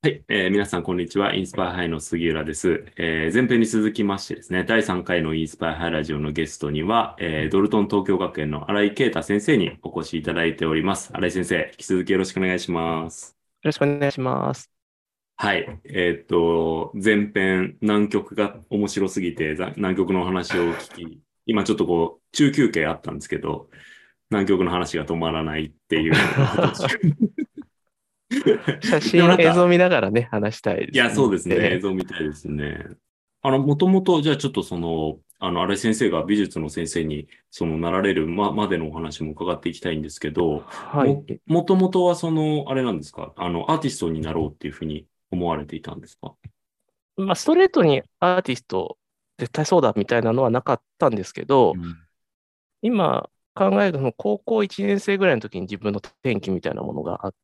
はい、えー、皆さん、こんにちは。インスパイハイの杉浦です、えー。前編に続きましてですね、第3回のインスパイハイラジオのゲストには、えー、ドルトン東京学園の新井啓太先生にお越しいただいております。新井先生、引き続きよろしくお願いします。よろしくお願いします。はい。えー、っと、前編、南極が面白すぎて、南極の話を聞き、今ちょっとこう、中休憩あったんですけど、南極の話が止まらないっていう 写真、映像見ながらね、話したいです、ね、いや、そうですね。映像見たいですね。あの、もともと、じゃあちょっとその、あの、荒井先生が美術の先生に、その、なられるままでのお話も伺っていきたいんですけど、はい。もともとはその、あれなんですか、あの、アーティストになろうっていうふうに思われていたんですか？まあ、ストレートにアーティスト、絶対そうだみたいなのはなかったんですけど、うん、今考えると、高校1年生ぐらいの時に自分の転機みたいなものがあって、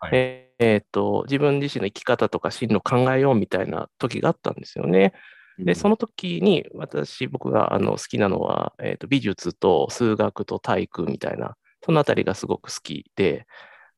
はい、えー、っと、自分自身の生き方とか進路を考えようみたいな時があったんですよね。で、その時に私、僕があの好きなのは、えー、と美術と数学と体育みたいな、そのあたりがすごく好きで。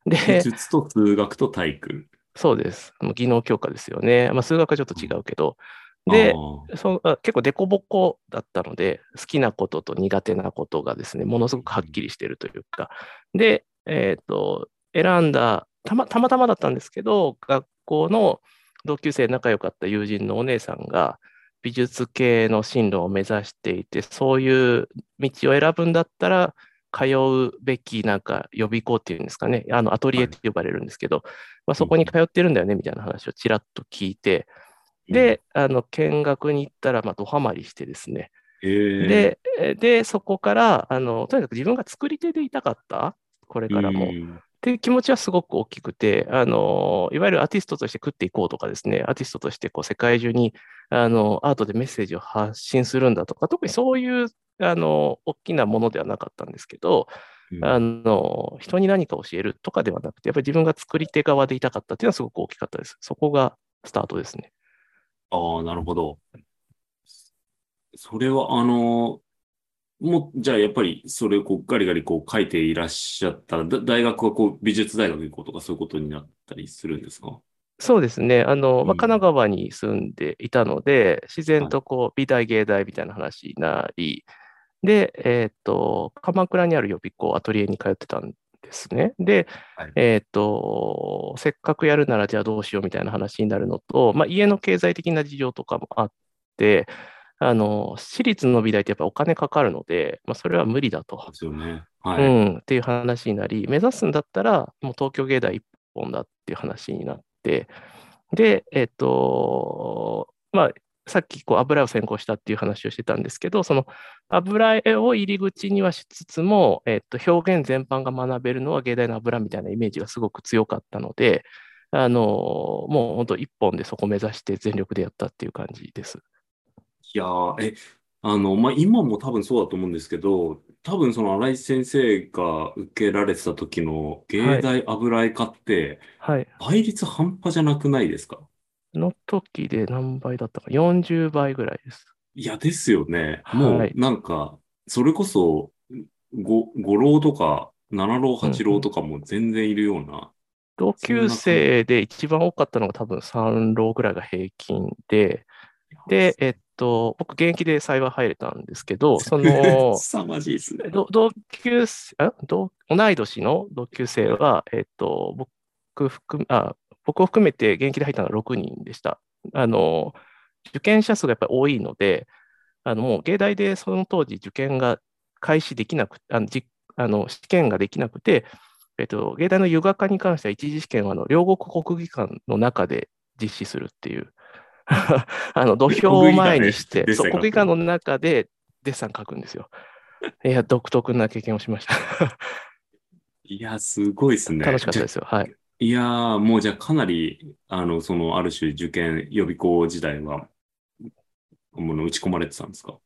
で美術と数学と体育そうです。技能強化ですよね。まあ、数学はちょっと違うけど。でそ結構凸凹だったので、好きなことと苦手なことがですね、ものすごくはっきりしているというか。で、えっ、ー、と、選んだたま、たまたまだったんですけど、学校の同級生仲良かった友人のお姉さんが、美術系の進路を目指していて、そういう道を選ぶんだったら、通うべきなんか予備校っていうんですかね、あのアトリエって呼ばれるんですけど、はい、まあ、そこに通ってるんだよねみたいな話をちらっと聞いて、で、あの見学に行ったら、まあ、ドハマりしてですね、でで、そこからあの、とにかく自分が作り手でいたかった、これからも。っていう気持ちはすごく大きくて、あの、いわゆるアーティストとして食っていこうとかですね、アーティストとしてこう世界中にあのアートでメッセージを発信するんだとか、特にそういうあの大きなものではなかったんですけど、うん、あの人に何か教えるとかではなくて、やっぱり自分が作り手側でいたかったっていうのはすごく大きかったです。そこがスタートですね。ああ、なるほど。それは、あの、もう、じゃあやっぱりそれをこうガリガリこう書いていらっしゃったら、大学はこう美術大学行こうとかそういうことになったりするんですか？そうですね。あの、まあ、神奈川に住んでいたので、自然とこう美大芸大みたいな話になり、で、えっ、と、鎌倉にある予備校、アトリエに通ってたんですね。で、はい、えっ、と、せっかくやるならじゃあどうしようみたいな話になるのと、まあ、家の経済的な事情とかもあって、あの、私立の美大ってやっぱお金かかるので、まあ、それは無理だと。ですよね。はい。うん、っていう話になり、目指すんだったら、もう東京芸大一本だっていう話になって、で、えっ、と、まあ、さっきこう油絵を専攻したっていう話をしてたんですけど、その油絵を入り口にはしつつも、えっと、表現全般が学べるのは芸大の油みたいなイメージがすごく強かったので、あのもう本当一本でそこ目指して全力でやったっていう感じです。いやー、え、あの、まあ、今も多分そうだと思うんですけど、多分その新井先生が受けられてた時の芸大油絵科って、はい。倍率半端じゃなくないですか？の時で何倍だったか、40倍ぐらいです。いや、ですよね。もうなんか、それこそ5、5浪とか7浪、8浪とかも全然いるような。同級生で一番多かったのが多分3浪ぐらいが平均で、で、えっと、僕、現役で幸い入れたんですけど、その、凄まじいですね。同級生あ同、同い年の同級生は、えっと、僕含あ、僕を含めて現役で入ったのは6人でした。あの、受験者数がやっぱり多いので、あのもう芸大でその当時受験が開始できなくあのじあの試験ができなくて、えっと、芸大の油画科に関しては一次試験はあの両国国技館の中で実施するっていう あの土俵を前にして、国技館の中でデッサン書くんですよ。いや、独特な経験をしましたいや、すごいですね。楽しかったですよ。はい。いやー、もうじゃあかなり、あの、その、ある種受験予備校時代は、もの打ち込まれてたんですか？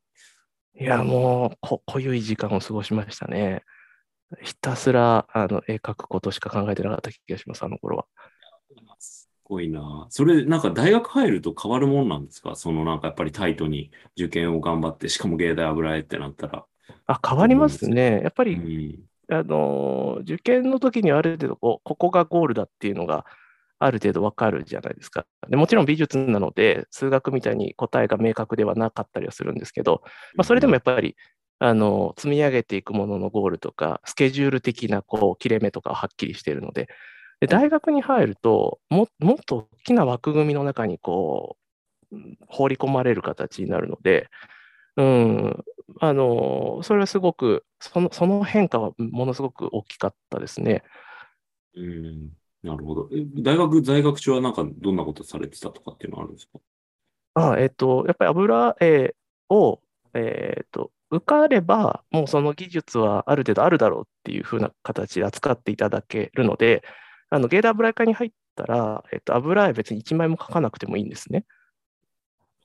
いや、もう、こ、濃い時間を過ごしましたね。ひたすら、あの、絵描くことしか考えてなかった気がします、あの頃は。ごいな。それ、なんか大学入ると変わるもんなんですか？そのなんかやっぱりタイトに受験を頑張って、しかも芸大油絵ってなったら。あ、変わりますね。やっぱり、うん、あの、受験の時にある程度こう、ここがゴールだっていうのがある程度わかるじゃないですか。でもちろん美術なので、数学みたいに答えが明確ではなかったりはするんですけど、まあ、それでもやっぱり、あの積み上げていくもののゴールとか、スケジュール的なこう切れ目とかははっきりしているので、で大学に入るとも、もっと大きな枠組みの中にこう放り込まれる形になるので、うん、あのそれはすごくその、その変化はものすごく大きかったですね。うんなるほど。大学在学中はなんかどんなことされてたとかっていうのはあるんですか？あえっ、ー、と、やっぱり油絵を、えっ、ー、と、受かれば、もうその技術はある程度あるだろうっていうふうな形で扱っていただけるので、あの、芸大油絵科に入ったら、えっ、と、油絵別に1枚も描かなくてもいいんですね。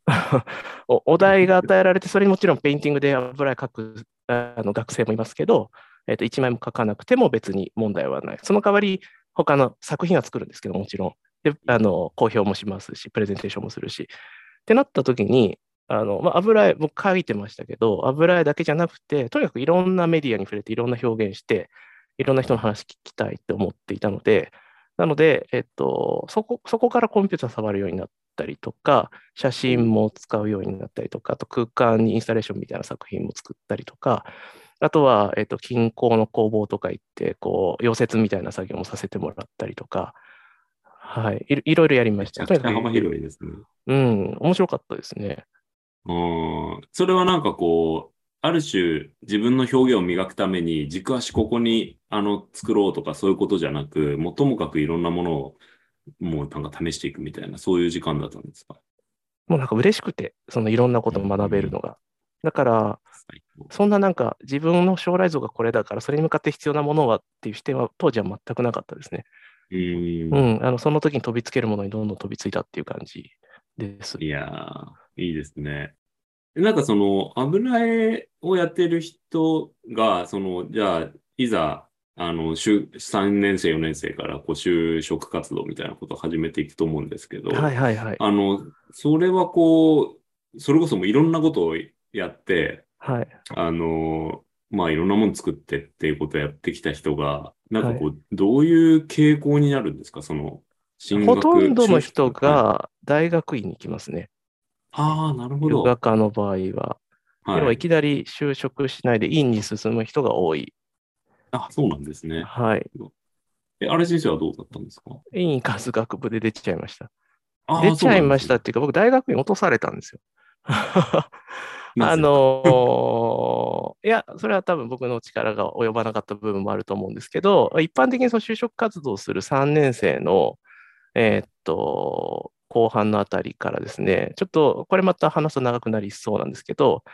お題が与えられて、それにもちろんペインティングで油絵描くあの学生もいますけど、えっ、と、1枚も描かなくても別に問題はない。その代わり、他の作品は作るんですけど、もちろん。で、あの、公表もしますし、プレゼンテーションもするし。ってなった時に、あの、まあ、油絵、僕書いてましたけど、油絵だけじゃなくて、とにかくいろんなメディアに触れて、いろんな表現して、いろんな人の話聞きたいって思っていたので、なので、えっと、そこ、そこからコンピューター触るようになったりとか、写真も使うようになったりとか、あと空間にインスタレーションみたいな作品も作ったりとか、あとは、えっ、と、近郊の工房とか行って、こう、溶接みたいな作業もさせてもらったりとか、はい、いろいろやりました。めちゃくちゃ幅広いですね。うん、面白かったですね。うん、それはなんかこう、ある種自分の表現を磨くために軸足ここにあの作ろうとかそういうことじゃなく、もともかくいろんなものをもうなんか試していくみたいな、そういう時間だったんですか？もうなんか嬉しくて、そのいろんなことを学べるのが。だから、そんななんか自分の将来像がこれだから、それに向かって必要なものはっていう視点は当時は全くなかったですね。うん、うん、あのその時に飛びつけるものにどんどん飛びついたっていう感じです。いやー、いいですね。なんかその油絵をやってる人が、その、じゃあ、いざ、あの、3年生、4年生からこう就職活動みたいなことを始めていくと思うんですけど、はいはいはい。あの、それはこう、それこそもいろんなことをやって、はい。あの、まあ、いろんなもの作ってっていうことをやってきた人が、なんかこう、はい、どういう傾向になるんですか？その、進学ほとんどの人が大学院に行きますね。ああ、なるほど。学科の場合は。はい、要はいきなり就職しないで院に進む人が多い。あ、そうなんですね。はい。え、あれ先生はどうだったんですか？院数学部で出ちゃいました。出ちゃいましたっていうか、僕、大学院落とされたんですよ。あのー、いや、それは多分僕の力が及ばなかった部分もあると思うんですけど、一般的にその就職活動する3年生の、えー、っと、後半のあたりからですね、ちょっとこれまた話すと長くなりそうなんですけど、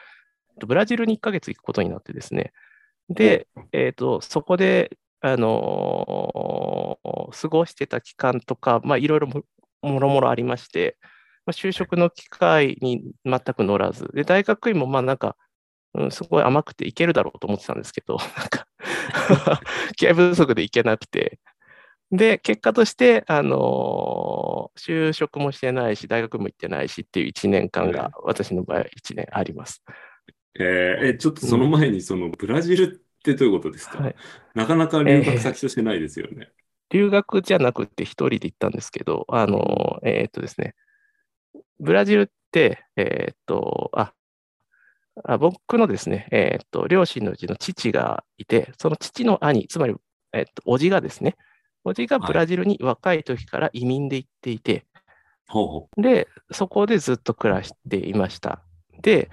ブラジルに1ヶ月行くことになってですね、で、えー、っと、そこで、あのー、過ごしてた期間とか、まあ、いろいろもろもろありまして、まあ、就職の機会に全く乗らず、で、大学院もまあなんか、うん、すごい甘くていけるだろうと思ってたんですけど、なんか 気合不足でいけなくて、で、結果として、あのー、就職もしてないし、大学も行ってないしっていう1年間が、私の場合は1年あります。えー、ちょっとその前に、その、ブラジルってどういうことですか、はい、なかなか留学先としてないですよね。えー、留学じゃなくて一人で行ったんですけど、あのー、えっとですね、ブラジルって、えー、っと、あ、あ僕のですね、えー、っと、両親のうちの父がいて、その父の兄、つまり、えー、っと、叔父がですね、叔父がブラジルに若い時から移民で行っていて、はい、で、そこでずっと暮らしていました。で、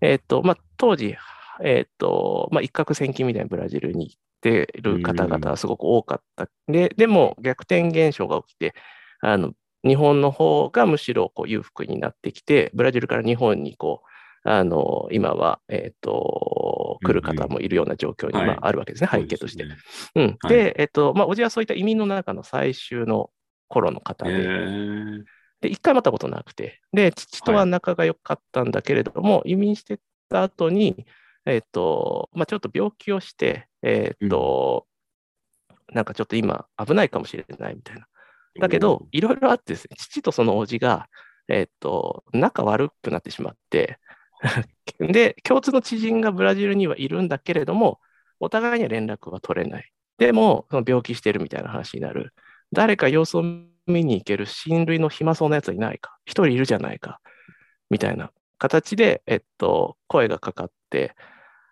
えっと、まあ、当時、えっと、まあ、一攫千金みたいなブラジルに行ってる方々はすごく多かった。で、でも逆転現象が起きて、あの、日本の方がむしろこう裕福になってきて、ブラジルから日本にこう、あの、今は、えっ、ー、と、来る方もいるような状況に、まあ、あるわけですね、背景として。ね、うん。はい、で、えっ、ー、と、まあ、おじはそういった移民の中の最終の頃の方で、で、一回会ったことなくて、で、父とは仲が良かったんだけれども、はい、移民してた後に、えっ、ー、と、まあ、ちょっと病気をして、えっ、と、うん、なんかちょっと今危ないかもしれないみたいな。だけど、いろいろあってですね、父とその叔父が、えっと、仲悪くなってしまって、で、共通の知人がブラジルにはいるんだけれども、お互いには連絡は取れない。でも、その病気してるみたいな話になる。誰か様子を見に行ける親類の暇そうなやついないか、一人いるじゃないか、みたいな形で、えっと、声がかかって、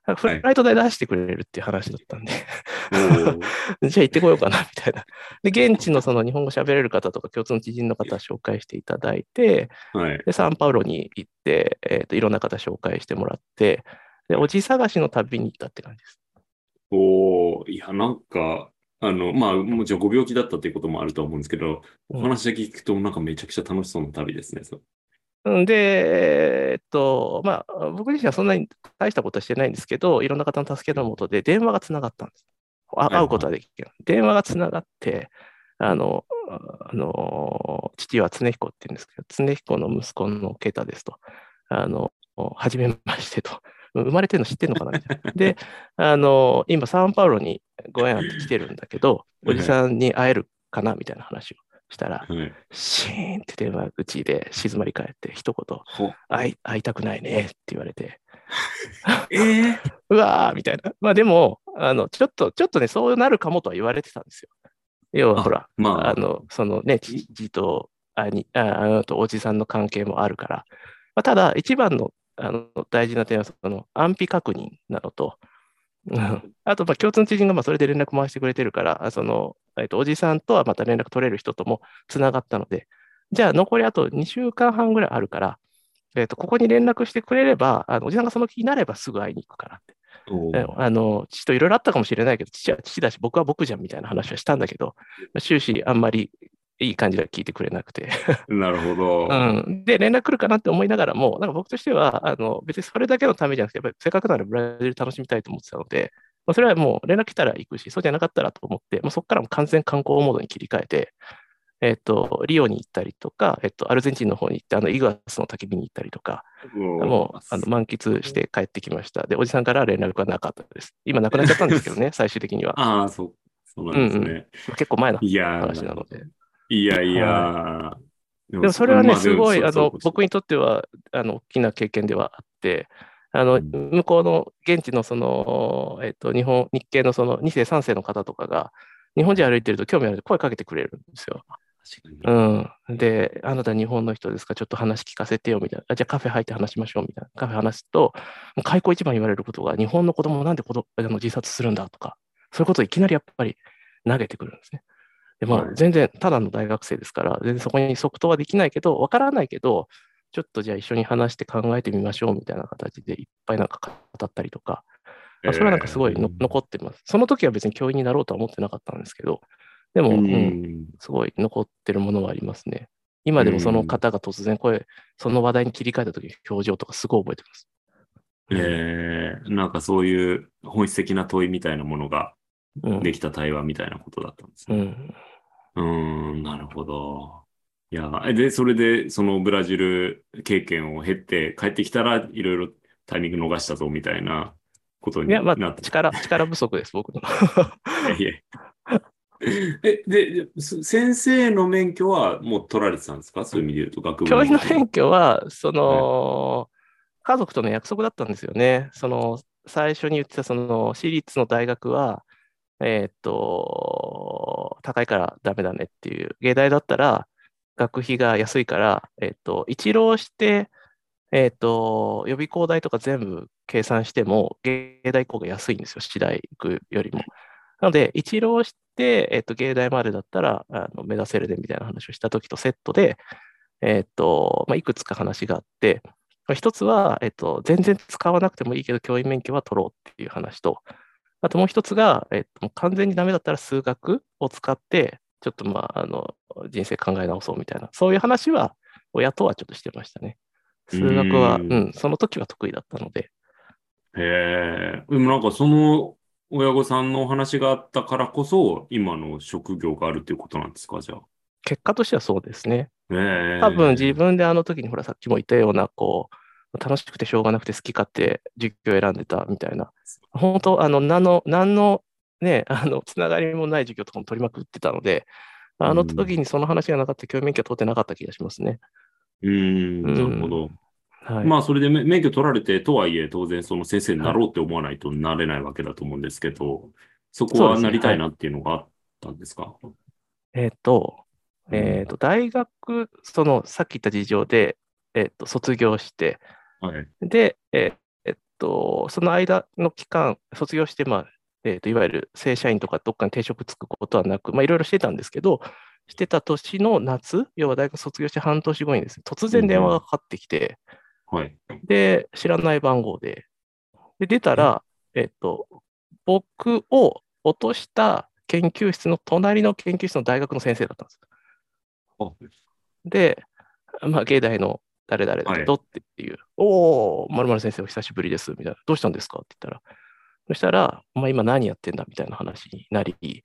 フライト代出してくれるっていう話だったんで じゃあ行ってこようかな、みたいな。で、現地のその日本語喋れる方とか共通の知人の方紹介していただいて、はい、で、サンパウロに行って、えっ、と、いろんな方紹介してもらって、で、おじ探しの旅に行ったって感じです。おいや、なんか、あの、まあ、もちろんご病気だったっていうこともあると思うんですけど、お話だけ聞くと、なんかめちゃくちゃ楽しそうな旅ですね。で、えっと、まあ、僕自身はそんなに大したことはしてないんですけど、いろんな方の助けのもとで電話がつながったんです。会うことはできる。電話がつながって、あの、あの父は常彦って言うんですけど、常彦の息子の啓太ですと。あの、はじめましてと。生まれてるの知ってんのかなみたいな。で、あの、今、サンパウロにご縁あって来てるんだけど、おじさんに会えるかなみたいな話をしたら、シーンって電話口で静まり返って、一言、会い会いたくないねって言われて、えー、うわーみたいな。まあでも、あの、ちょっと、ちょっとね、そうなるかもとは言われてたんですよ。要はほら、まあ、あの、そのね、父と兄、あとおじさんの関係もあるから、まあ、ただ、一番のあの大事な点はその安否確認なのと、あと、まあ、共通の知人がまあそれで連絡回してくれてるから、その、えっと、おじさんとはまた連絡取れる人ともつながったので、じゃあ残りあと2週間半ぐらいあるから、えっと、ここに連絡してくれれば、あのおじさんがその気になればすぐ会いに行くからって。あの父といろいろあったかもしれないけど、父は父だし、僕は僕じゃんみたいな話はしたんだけど、終始あんまりいい感じでは聞いてくれなくてなるほど、うん。で、連絡来るかなって思いながらも、なんか僕としては、あの別にそれだけのためじゃなくて、やっぱりせっかくならブラジル楽しみたいと思ってたので、まあ、それはもう連絡来たら行くし、そうじゃなかったらと思って、まあ、そこからも完全観光モードに切り替えて、えっ、と、リオに行ったりとか、えっ、と、アルゼンチンの方に行って、あの、イグアスの焚き火に行ったりとか、もう、あの、満喫して帰ってきました。で、おじさんから連絡がなかったです。今、亡くなっちゃったんですけどね、最終的には。ああ、そう、そうなんですね。うんうん、結構前の話なので。いやいや、はい、でもそれはね、すごい、あの、僕にとっては、あの、大きな経験ではあって、あの、向こうの現地のその、えっと、日本、日系のその2世、3世の方とかが、日本人歩いてると興味ある声かけてくれるんですよ。うん。で、あなた日本の人ですか？ちょっと話聞かせてよ、みたいな。じゃあカフェ入って話しましょう、みたいな。カフェ話すと、開口一番言われることが、日本の子供なんで子供あの自殺するんだとか、そういうことをいきなりやっぱり投げてくるんですね。で、まあ、全然、ただの大学生ですから、全然そこに即答はできないけど、わからないけど、ちょっとじゃあ一緒に話して考えてみましょうみたいな形でいっぱいなんか語ったりとか、まあ、それはなんかすごいの、えー、残ってます。その時は別に教員になろうとは思ってなかったんですけど、でも、うん、すごい残ってるものはありますね。今でもその方が突然声、その話題に切り替えた時の表情とかすごい覚えてます。えー、なんかそういう本質的な問いみたいなものができた対話みたいなことだったんですね。うん、ん、なるほど。いや、で、それで、そのブラジル経験を経て帰ってきたらいろいろタイミング逃したぞみたいなことになって。いや、まあ、力、力不足です、僕の。いやいや。え、で、先生の免許はもう取られてたんですか？そういう意味で言うと、学部教員の免許は、その、はい、家族との約束だったんですよね。その、最初に言ってた、その、私立の大学は、えー、っと、高いからダメだねっていう、芸大だったら、学費が安いから、えっと、一浪して、えっと、予備校代とか全部計算しても、芸大校が安いんですよ、私大行くよりも。なので、一浪して、えっと、芸大までだったらあの目指せるでみたいな話をしたときとセットで、えっと、まあ、いくつか話があって、一つは、えっと、全然使わなくてもいいけど、教員免許は取ろうっていう話と、あともう一つが、えっと、完全にダメだったら数学を使って、ちょっとまあ、あの、人生考え直そうみたいな、そういう話は親とはちょっとしてましたね。数学は、うん、その時は得意だったので。へえ、でもなんかその親御さんのお話があったからこそ、今の職業があるっていうことなんですか、じゃあ。結果としてはそうですね。多分自分であの時にほらさっきも言ったようなこう楽しくてしょうがなくて好き勝手実況を選んでたみたいな。本当あの何の何のね、あの、つながりもない授業とかも取りまくってたので、あの時にその話がなかった教員免許は取ってなかった気がしますね。うん、なるほど。はい、まあ、それで免許取られて、とはいえ、当然、その先生になろうって思わないとなれないわけだと思うんですけど、はい、そこはなりたいなっていうのがあったんですか？えっ、ー、と、えっ、ー、と、大学、その、さっき言った事情で、えっ、ー、と、卒業して、はい、で、えっと、その間の期間、卒業して、まあ、えっと、いわゆる正社員とかどっかに定職つくことはなく、まあ、いろいろしてたんですけど、してた年の夏、要は大学卒業して半年後にですね、突然電話がかかってきて、うん、はい、で、知らない番号で、で、出たら、えっと、僕を落とした研究室の隣の研究室の大学の先生だったんです。で、まあ、芸大の誰々だけどっていう、はい、おお、まるまる先生お久しぶりです、みたいな。どうしたんですかって言ったら、そしたら、お前今何やってんだみたいな話になり、い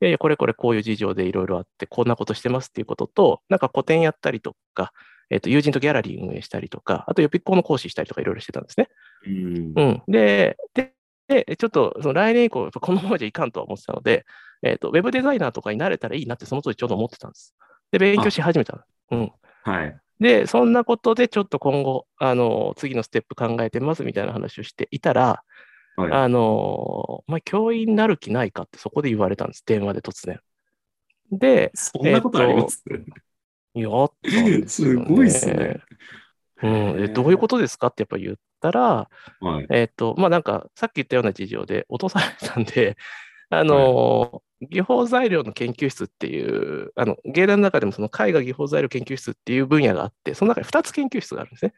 やいや、これこれこういう事情でいろいろあって、こんなことしてますっていうことと、なんか個展やったりとか、えっ、ー、と、友人とギャラリー運営したりとか、あと予備校の講師したりとかいろいろしてたんですね。うん、うん、で、で、で、ちょっとその来年以降、このままじゃいかんとは思ってたので、えっ、ー、と、ウェブデザイナーとかになれたらいいなってその時ちょうど思ってたんです。で、勉強し始めた。うん。はい。で、そんなことでちょっと今後、あの、次のステップ考えてますみたいな話をしていたら、はい、あの、まあ、教員になる気ないかってそこで言われたんです、電話で突然。で、そんなことあります、えー、やったんです、ね、すごいですね。うん、どういうことですかってやっぱ言ったら、はい、えっ、と、まあ、なんか、さっき言ったような事情で落とされたんで、あの、はい、技法材料の研究室っていう、あの、芸大の中でもその絵画技法材料研究室っていう分野があって、その中に2つ研究室があるんですね。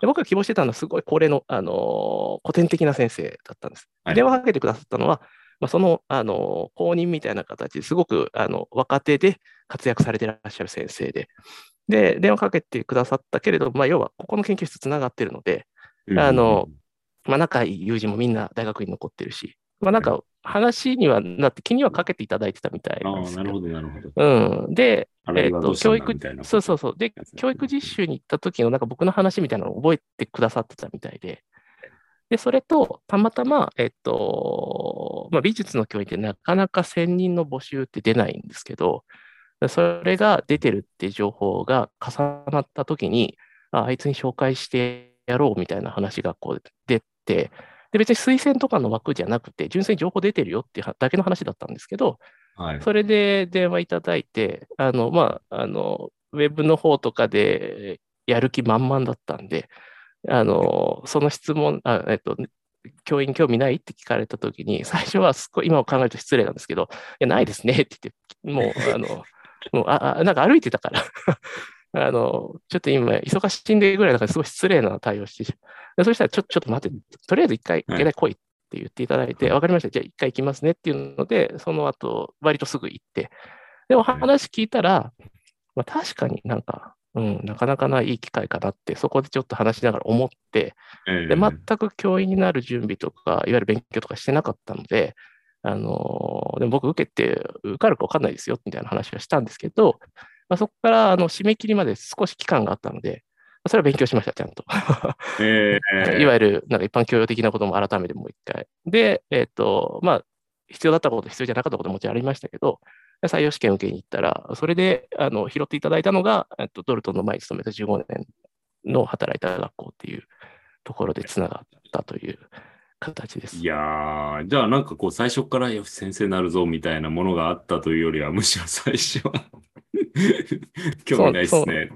で僕が希望してたのはすごい高齢の、あの古典的な先生だったんです。はい、電話かけてくださったのは、まあ、その、あの公認みたいな形ですごくあの若手で活躍されていらっしゃる先生で、で、電話かけてくださったけれど、まあ、要はここの研究室つながってるので、あの、まあ、仲いい友人もみんな大学に残ってるし、まあ、なんか話にはなって気にはかけていただいてたみたいなんですああ、なるほど、なるほど。うん。で、えっ、ー、と、教育、そうそうそう。で、教育実習に行った時のなんか僕の話みたいなのを覚えてくださってたみたいで、で、それと、たまたま、えっと、まあ、美術の教員ってなかなか専任の募集って出ないんですけど、それが出てるっていう情報が重なった時に、ああいつに紹介してやろうみたいな話がこう出て、で、別に推薦とかの枠じゃなくて、純粋に情報出てるよっていうだけの話だったんですけど、はい、それで電話いただいて、あの、まあ、あの、ウェブの方とかでやる気満々だったんで、あの、その質問、あえっと、教員興味ないって聞かれたときに、最初はすごい、今を考えると失礼なんですけど、いや、ないですねって言って、もう、あの、もうああなんか歩いてたからあの、ちょっと今、忙しいんでぐらいだからすごい失礼な対応して、でそしたらちょ、ちょっと待って、とりあえず一回、芸大来いって言っていただいて、わ、はい、かりました、じゃあ一回行きますねっていうので、その後、割とすぐ行って、でも話聞いたら、まあ、確かになんか、うん、なかなかないい機会かなって、そこでちょっと話しながら思って、で全く教員になる準備とか、いわゆる勉強とかしてなかったので、あのでも僕受けて受かるか分かんないですよみたいな話はしたんですけど、まあ、そこからあの締め切りまで少し期間があったので、それは勉強しました、ちゃんと。えー、いわゆるなんか一般教養的なことも改めてもう一回。で、えっ、ー、と、まあ、必要だったこと、必要じゃなかったことももちろんありましたけど、採用試験受けに行ったら、それであの拾っていただいたのが、えっと、ドルトンの前に勤めた15年の働いた学校っていうところでつながったという形です。いやー、じゃあなんかこう最初から先生になるぞみたいなものがあったというよりは、むしろ最初は 興味ないですね。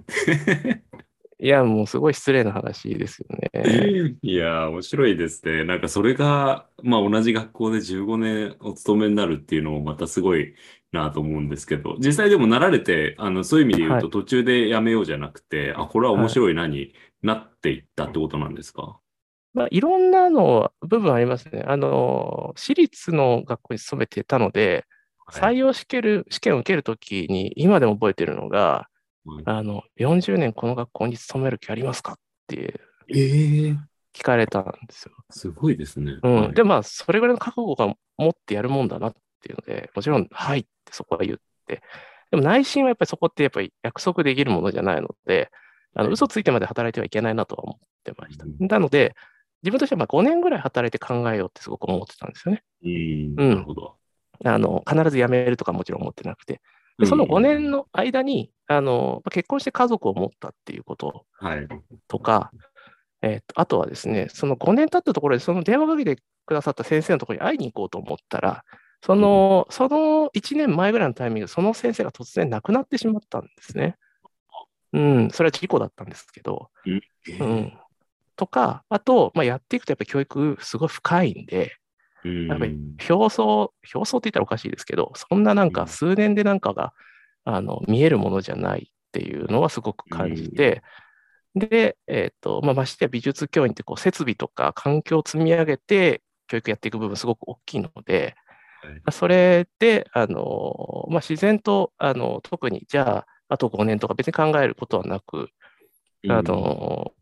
いや、もうすごい失礼な話ですよね。いや、面白いですね。なんかそれが、まあ同じ学校で15年お勤めになるっていうのもまたすごいなと思うんですけど、実際でもなられて、あの、そういう意味で言うと途中でやめようじゃなくて、はい、あ、これは面白いなになっていったってことなんですか、まあ、いろんなの部分ありますね。あの、私立の学校に勤めてたので、採用試験試験を受けるときに、今でも覚えてるのが、はい、あの、40年この学校に勤める気ありますかっていう、えー、聞かれたんですよ。すごいですね。うん。はい、で、まあ、それぐらいの覚悟が持ってやるもんだなっていうので、もちろん、はいってそこは言って、でも内心はやっぱりそこってやっぱり約束できるものじゃないので、あの嘘ついてまで働いてはいけないなとは思ってました。なので、自分としてはまあ5年ぐらい働いて考えようってすごく思ってたんですよね。うん、なるほど。あの必ず辞めるとかもちろん思ってなくて。でその5年の間に、あの結婚して家族を持ったっていうこととか、はい、えーと、あとはですね、その5年経ったところで、その電話かけてくださった先生のところに会いに行こうと思ったら、その、その1年前ぐらいのタイミングで、その先生が突然亡くなってしまったんですね。うん、それは事故だったんですけど。うん。とか、あと、まあ、やっていくとやっぱり教育すごい深いんで、やっぱり表層、表層って言ったらおかしいですけど、そんななんか数年でなんかが、あの見えるものじゃないっていうのはすごく感じて、で、えっ、ー、と、まあ、ましてや美術教員ってこう設備とか環境を積み上げて教育やっていく部分すごく大きいので、それで、あの、まあ、自然と、あの、特に、じゃあ、あと5年とか別に考えることはなく、あの、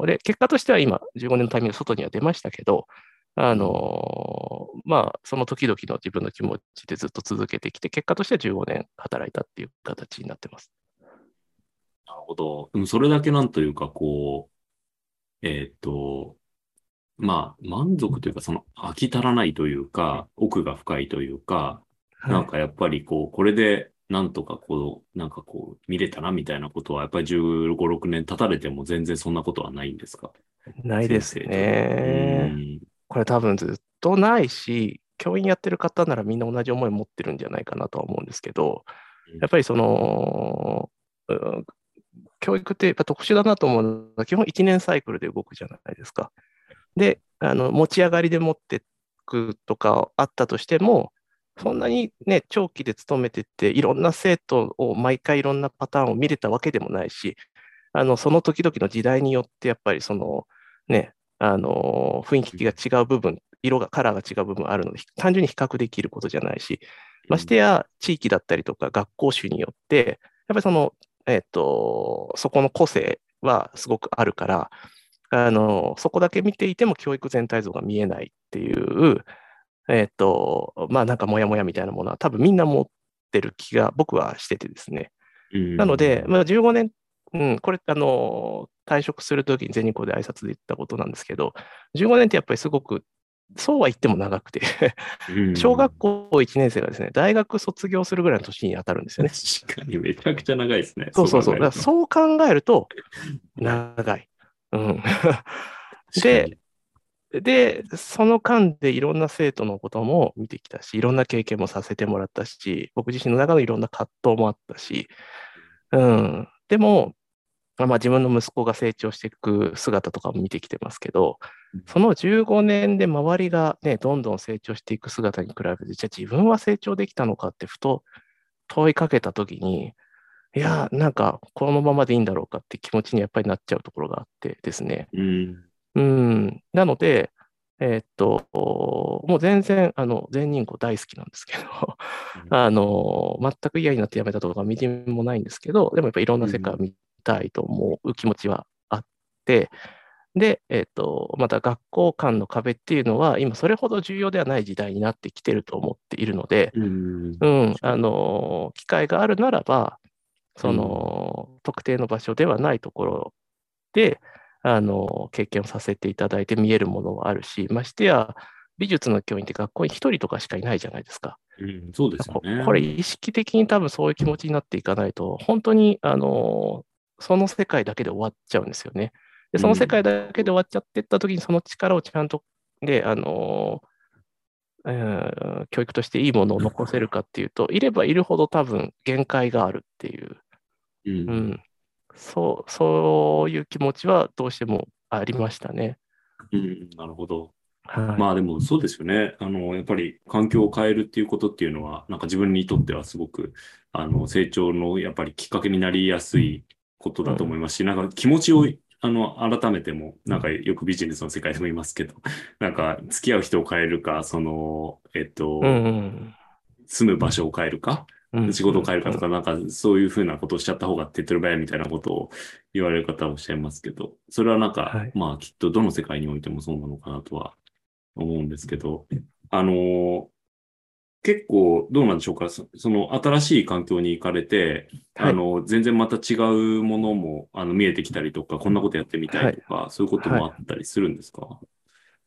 うん、で、結果としては今、15年のタイミング外には出ましたけど、あの、まあ、その時々の自分の気持ちでずっと続けてきて、結果としては15年働いたっていう形になってます。なるほど。でもそれだけなんというか、こう、えー、っと、まあ、満足というか、その飽き足らないというか、奥が深いというか、なんかやっぱりこう、これでなんとかこう、なんかこう、見れたなみたいなことは、やっぱり15、6年経たれても全然そんなことはないんですか？ないですね。これ多分ずっとないし、教員やってる方ならみんな同じ思いを持ってるんじゃないかなとは思うんですけど、やっぱりその、教育ってやっぱ特殊だなと思うのは、基本1年サイクルで動くじゃないですか。で、あの持ち上がりで持っていくとかあったとしても、そんなにね、長期で勤めてて、いろんな生徒を毎回いろんなパターンを見れたわけでもないし、あのその時々の時代によってやっぱりそのね、あの雰囲気が違う部分、色が、カラーが違う部分あるので、単純に比較できることじゃないし、ましてや地域だったりとか学校種によって、やっぱりその、えっ、ー、と、そこの個性はすごくあるから、あの、そこだけ見ていても教育全体像が見えないっていう、えっ、ー、と、まあなんかモヤモヤみたいなものは多分みんな持ってる気が僕はしててですね。なので、まあ、15年、うん、これ、あの、退職するときに全日空で挨拶で言ったことなんですけど、15年ってやっぱりすごく、そうは言っても長くて小学校1年生がですね、大学卒業するぐらいの年に当たるんですよね。確かにめちゃくちゃ長いですね。そうそうそう。そうそう考えると、長い。うん。で、で、その間でいろんな生徒のことも見てきたし、いろんな経験もさせてもらったし、僕自身の中のいろんな葛藤もあったし、うん。でも、まあ、自分の息子が成長していく姿とかも見てきてますけど、その15年で周りがね、どんどん成長していく姿に比べて、じゃあ自分は成長できたのかってふと問いかけたときに、いや、なんかこのままでいいんだろうかって気持ちにやっぱりなっちゃうところがあってですね。うん。うん、なので、えー、っと、もう全然、あの、全人口大好きなんですけど、あの、全く嫌になってやめたとか、みじんもないんですけど、でもやっぱりいろんな世界を見たいと思う気持ちはあって、で、えー、っと、また学校間の壁っていうのは、今それほど重要ではない時代になってきてると思っているので、うん、うん、あの、機会があるならば、その、うん、特定の場所ではないところで、あの、経験をさせていただいて見えるものはあるし、ましてや、美術の教員って学校に1人とかしかいないじゃないですか。うん、そうですよね。これ、意識的に多分そういう気持ちになっていかないと、本当に、あの、その世界だけで終わっちゃうんですよね。で、その世界だけで終わっちゃっていったときに、その力をちゃんと、で、あの、えー、教育としていいものを残せるかっていうと、いればいるほど多分限界があるっていう。うん、うんそう、そういう気持ちはどうしてもありましたね。うん、なるほど。はい、まあでもそうですよね。あの、やっぱり環境を変えるっていうことっていうのは、なんか自分にとってはすごく、あの、成長のやっぱりきっかけになりやすいことだと思いますし、うん、なんか気持ちを、あの、改めても、なんかよくビジネスの世界でも言いますけど、なんか付き合う人を変えるか、その、えっと、うんうん、住む場所を変えるか、仕事を変えるかとか、なんかそういうふうなことをしちゃった方が手っ取り早いみたいなことを言われる方はおっしゃいますけど、それはなんか、はい、まあきっとどの世界においてもそうなのかなとは思うんですけど、あの結構どうなんでしょうか？その新しい環境に行かれて、はい、あの、全然また違うものもあの見えてきたりとか、こんなことやってみたいとか、はい、そういうこともあったりするんですか、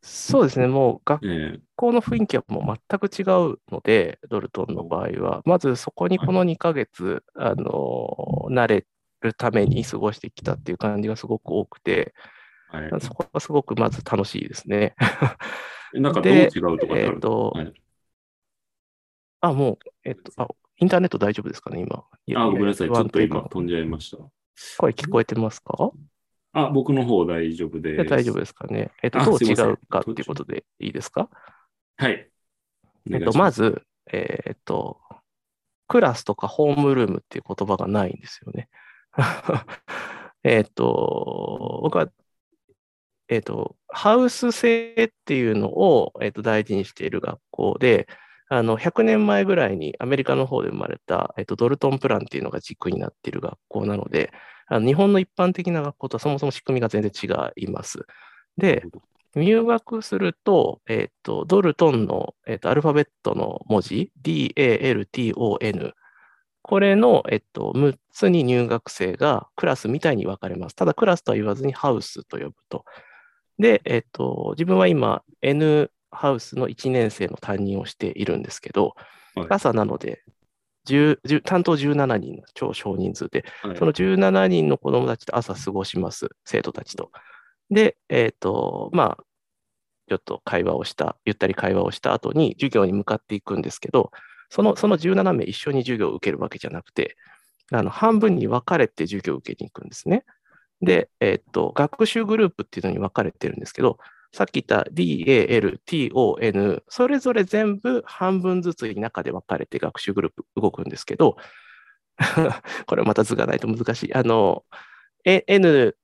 そうですね、もう学校の雰囲気はもう全く違うので、ドルトンの場合は、まずそこにこの2ヶ月、あの慣れるために過ごしてきたっていう感じがすごく多くて、はい、そこがすごくまず楽しいですね。なんかどう違うとかえーと、はいあ、もう、えっと、あ、インターネット大丈夫ですかね、今。あ、ごめんなさい。ちょっと今飛んじゃいました。声聞こえてますか？あ、僕の方大丈夫です。大丈夫ですかね。えっと、どう違うかっていうことでいいですか？はい。えっと、まず、えっと、クラスとかホームルームっていう言葉がないんですよね。えっと、僕は、えっと、ハウス制っていうのを、えっと、大事にしている学校で、あの、100年前ぐらいにアメリカの方で生まれた、えっと、ドルトンプランっていうのが軸になっている学校なので、あの日本の一般的な学校とはそもそも仕組みが全然違います。で、入学すると、えっ、と、ドルトンの、えっ、と、アルファベットの文字、DALTON、これの、えっと、6つに入学生がクラスみたいに分かれます。ただ、クラスとは言わずにハウスと呼ぶと。で、えっと、自分は今、N ハウスの1年生の担任をしているんですけど、はい、朝なので10、担当17人、超少人数で、はい、その17人の子供たちと朝過ごします、生徒たちと。で、えっ、ー、と、まあ、ちょっと会話をした、ゆったり会話をした後に授業に向かっていくんですけど、そのその17名一緒に授業を受けるわけじゃなくて、あの半分に分かれて授業を受けに行くんですね。で、えっ、ー、と、学習グループっていうのに分かれてるんですけど、さっき言った DAL、TON、それぞれ全部半分ずつに中で分かれて学習グループ動くんですけど、これまた図がないと難しい。あの、N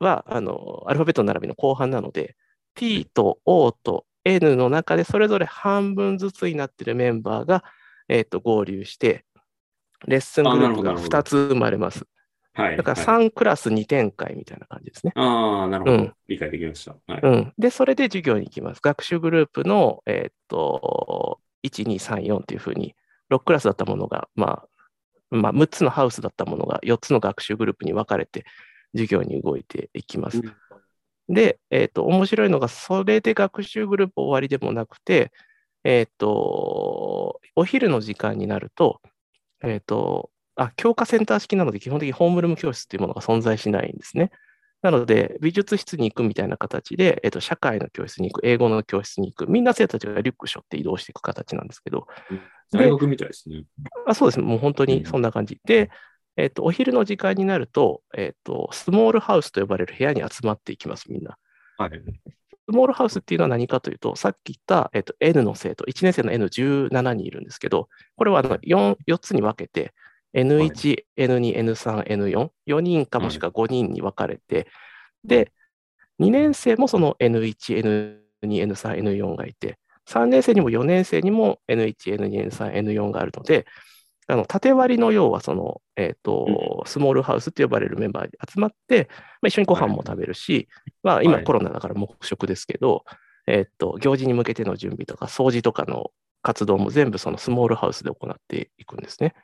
はあのアルファベットの並びの後半なので、T と O と N の中でそれぞれ半分ずつになっているメンバーが、えーと、合流して、レッスングループが2つ生まれます。はい。だから3クラス2展開みたいな感じですね。ああ、なるほど、うん、理解できました。はい、うん。で、それで授業に行きます。学習グループの、えー、っと、1、2、3、4っていうふうに、6クラスだったものが、まあ、まあ、6つのハウスだったものが4つの学習グループに分かれて授業に動いていきます。うん、で、えっ、と、面白いのが、それで学習グループ終わりでもなくて、えっ、と、お昼の時間になると、えっ、と、あ、教科センター式なので、基本的にホームルーム教室というものが存在しないんですね。なので、美術室に行くみたいな形で、えっと、社会の教室に行く、英語の教室に行く、みんな生徒たちがリュック背負って移動していく形なんですけど。大学みたいですね。あそうですね、もう本当にそんな感じ。うん、で、えっと、お昼の時間になると、えっと、スモールハウスと呼ばれる部屋に集まっていきます、みんな。はい。スモールハウスっていうのは何かというと、さっき言った、えっと、N の生徒、1年生の N17 人いるんですけど、これはあの 4, 4つに分けて、N1、N2、N3、N4、4人かもしくは5人に分かれて、で、2年生もその N1、N2、N3、N4 がいて、3年生にも4年生にも N1、N2、N3、N4 があるので、あの縦割りの要はその、えーと、スモールハウスって呼ばれるメンバーに集まって、まあ、一緒にご飯も食べるし、まあ、今コロナだから黙食ですけど、えーと、行事に向けての準備とか掃除とかの活動も全部そのスモールハウスで行っていくんですね。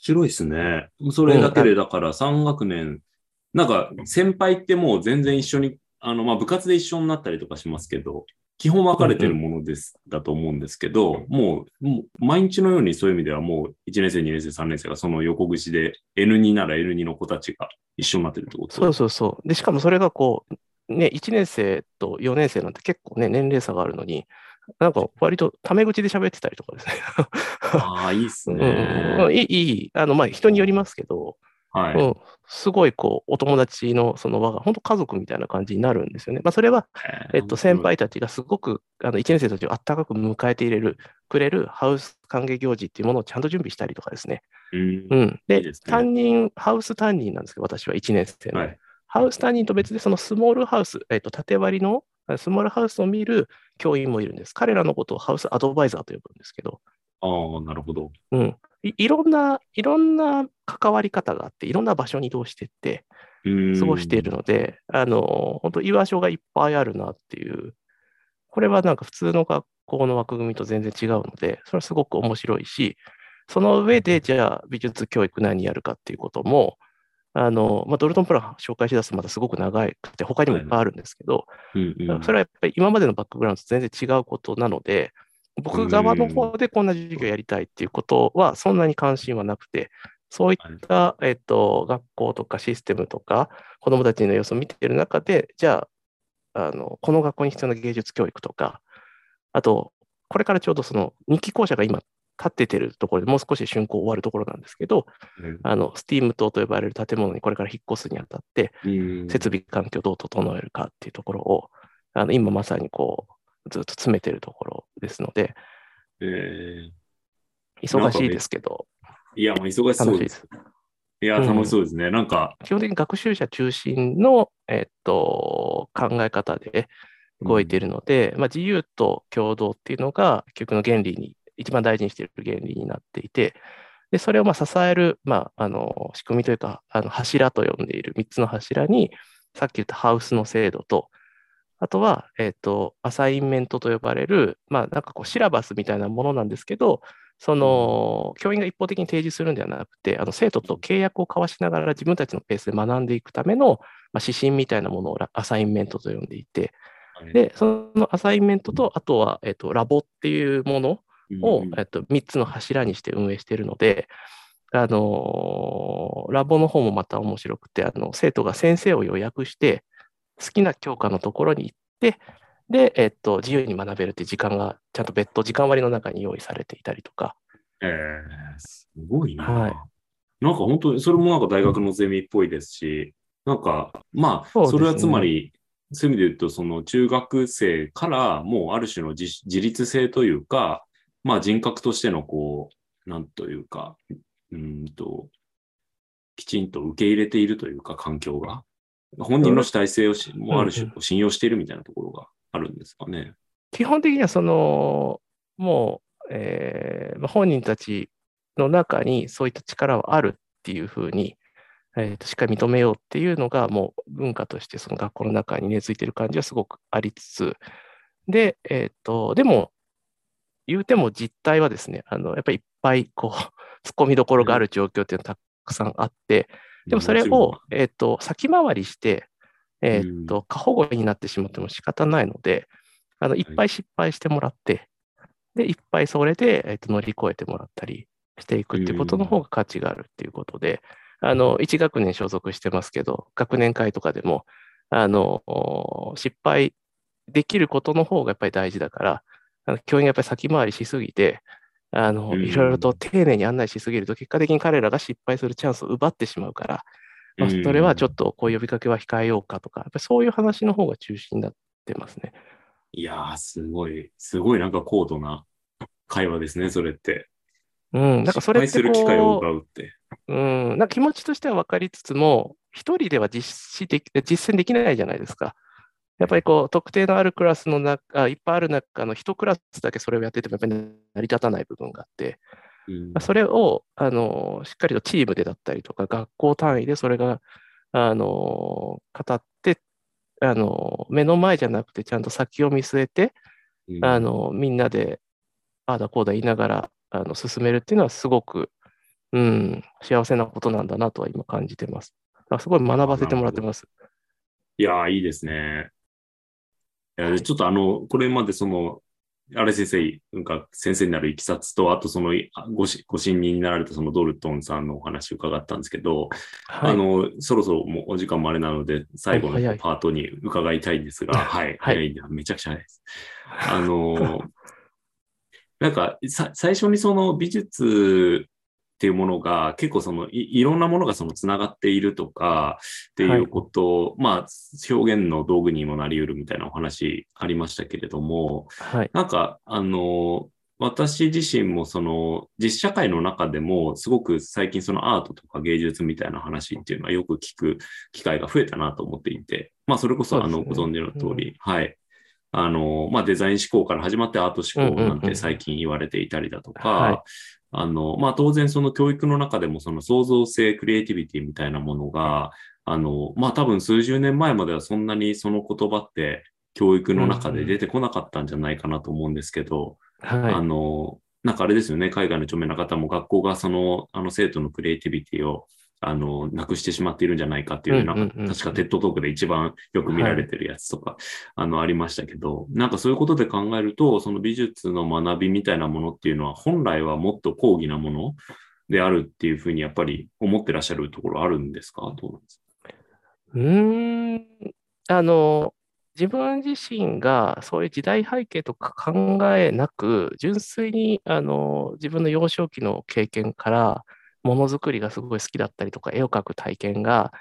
白いですね。それだけで、だから3学年、なんか先輩ってもう全然一緒に、あの、まあ、部活で一緒になったりとかしますけど、基本分かれてるものです、だと思うんですけど、もう、もう毎日のようにそういう意味ではもう1年生、2年生、3年生がその横串で N2 なら N2 の子たちが一緒になってるってこと？そうそうそう。で、しかもそれがこう、ね、1年生と4年生なんて結構ね、年齢差があるのに、なんか割とタメ口で喋ってたりとかですね。ああ、いいっすね。うん、いい、いい。あの、まあ、人によりますけど、はい、うん、すごいこう、お友達のその輪が、本当家族みたいな感じになるんですよね。まあ、それは、えっと、先輩たちがすごく、あの、1年生たちをあったかく迎えて入れる、くれるハウス歓迎行事っていうものをちゃんと準備したりとかですね。うん。うん、でね、担任、ハウス担任なんですけど、私は1年生の。はい、ハウス担任と別で、そのスモールハウス、えっと、縦割りのスモールハウスを見る教員もいるんです。彼らのことをハウスアドバイザーと呼ぶんですけど。ああ、なるほど。うん。いいろんな、いろんな関わり方があって、いろんな場所に移動していって、過ごしているので、あの、本当居場所がいっぱいあるなっていう、これはなんか普通の学校の枠組みと全然違うので、それはすごく面白いし、その上で、じゃあ美術教育何やるかっていうことも、あの、まあ、ドルトンプラン紹介しだすとまたすごく長くて、他にもいっぱいあるんですけど、それはやっぱり今までのバックグラウンドと全然違うことなので、僕側の方でこんな授業やりたいっていうことはそんなに関心はなくて、そういった、えっと、学校とかシステムとか、子どもたちの様子を見ている中で、じゃあ、あのこの学校に必要な芸術教育とか、あと、これからちょうどその2期校舎が今建ててるところでもう少し竣工終わるところなんですけど、うん、あの、スティーム棟と呼ばれる建物にこれから引っ越すにあたって、設備環境をどう整えるかっていうところを、あの今まさにこう、ずっと詰めてるところですので、えー、忙しいですけど、いや、もう忙しそうです。いや、楽しそうですね。うん、なんか。基本的に学習者中心の、えっと、考え方で動いているので、うん、まあ、自由と共同っていうのが、教育の原理に一番大事にしている原理になっていて、でそれをまあ支える、まあ、あの仕組みというか、あの柱と呼んでいる3つの柱に、さっき言ったハウスの制度と、あとは、えっ、ー、と、アサインメントと呼ばれる、まあ、なんかこう、シラバスみたいなものなんですけど、その、教員が一方的に提示するんではなくて、あの生徒と契約を交わしながら自分たちのペースで学んでいくための、まあ、指針みたいなものをアサインメントと呼んでいて、で、そのアサインメントと、あとは、えっ、ー、と、ラボっていうものを、えっと、3つの柱にして運営しているので、あのラボの方もまた面白くて、あの生徒が先生を予約して、好きな教科のところに行って、で、えっと、自由に学べるって時間が、ちゃんと別途時間割の中に用意されていたりとか。えー、すごいな。はい、なんか本当に、それもなんか大学のゼミっぽいですし、なんか、まあ、それはつまり、そういう意味で言うと、その中学生からもうある種の自立性というか、まあ人格としてのこう、なんというか、うんと、きちんと受け入れているというか、環境が。本人の主体性をし、もある種信用しているみたいなところがあるんですかね。基本的にはその、もう、えー、本人たちの中にそういった力はあるっていうふうに、えーと、しっかり認めようっていうのがもう文化としてその学校の中に根付いてる感じはすごくありつつ、で、えっ、ー、と、でも言うても実態はですね、あのやっぱりいっぱいこう 突っ込みどころがある状況っていうのがたくさんあって、でもそれを、えーと、先回りして、えーと、過保護になってしまっても仕方ないので、あのい。っぱい失敗してもらって、で、いっぱいそれで、えーと、乗り越えてもらったりしていくっていうことの方が価値があるっていうことで、あの1学年所属してますけど、学年会とかでも、あの失敗できることの方がやっぱり大事だから、あの教員がやっぱり先回りしすぎて、あの、いろいろと丁寧に案内しすぎると、結果的に彼らが失敗するチャンスを奪ってしまうから、まあ、それはちょっとこういう呼びかけは控えようかとか、やっぱりそういう話の方が中心になってますね。いやー、すごい、すごいなんか高度な会話ですね、それって。うん、なんかそれってする機会を奪うって。うん、なんか気持ちとしては分かりつつも、一人では実施で実践できないじゃないですか。やっぱりこう、特定のあるクラスの中、いっぱいある中の一クラスだけそれをやってても、やっぱり成り立たない部分があって、うん、それをあのしっかりとチームでだったりとか、学校単位でそれがあの語ってあの、目の前じゃなくて、ちゃんと先を見据えて、うん、あのみんなで、ああだこうだ言いながらあの進めるっていうのは、すごく、うん、幸せなことなんだなとは今感じてます。すごい学ばせてもらってます。いやいいですね。ちょっとあの、これまでその、あれ先生が先生になるいきさつと、あとそのごしご信任になられたそのドルトンさんのお話を伺ったんですけど、はい、あの、そろそろもうお時間もあれなので、最後のパートに伺いたいんですが、はい、はい、めちゃくちゃ早いです。あの、なんか最初にその美術っていうものが結構そのいろんなものがそのつながっているとかっていうことを、はい、まあ表現の道具にもなり得るみたいなお話ありましたけれども、はい、なんかあの私自身もその実社会の中でもすごく最近そのアートとか芸術みたいな話っていうのはよく聞く機会が増えたなと思っていて、まあそれこそあのご存知の通り、うん、はい。あの、まあデザイン思考から始まってアート思考なんて最近言われていたりだとか、あの、まあ、当然その教育の中でもその創造性、クリエイティビティみたいなものが、あの、まあ、多分数十年前まではそんなにその言葉って教育の中で出てこなかったんじゃないかなと思うんですけど、はい、あの、なんかあれですよね、海外の著名な方も学校がその、あの生徒のクリエイティビティをあの、なくしてしまっているんじゃないかっていう、なんか、確かテッドトークで一番よく見られてるやつとか、はい、あの、ありましたけど、なんかそういうことで考えると、その美術の学びみたいなものっていうのは、本来はもっと講義なものであるっていうふうに、やっぱり思ってらっしゃるところあるんですか？どうなんですか？うん、あの、自分自身がそういう時代背景とか考えなく、純粋にあの自分の幼少期の経験から、ものづくりがすごい好きだったりとか、絵を描く体験が、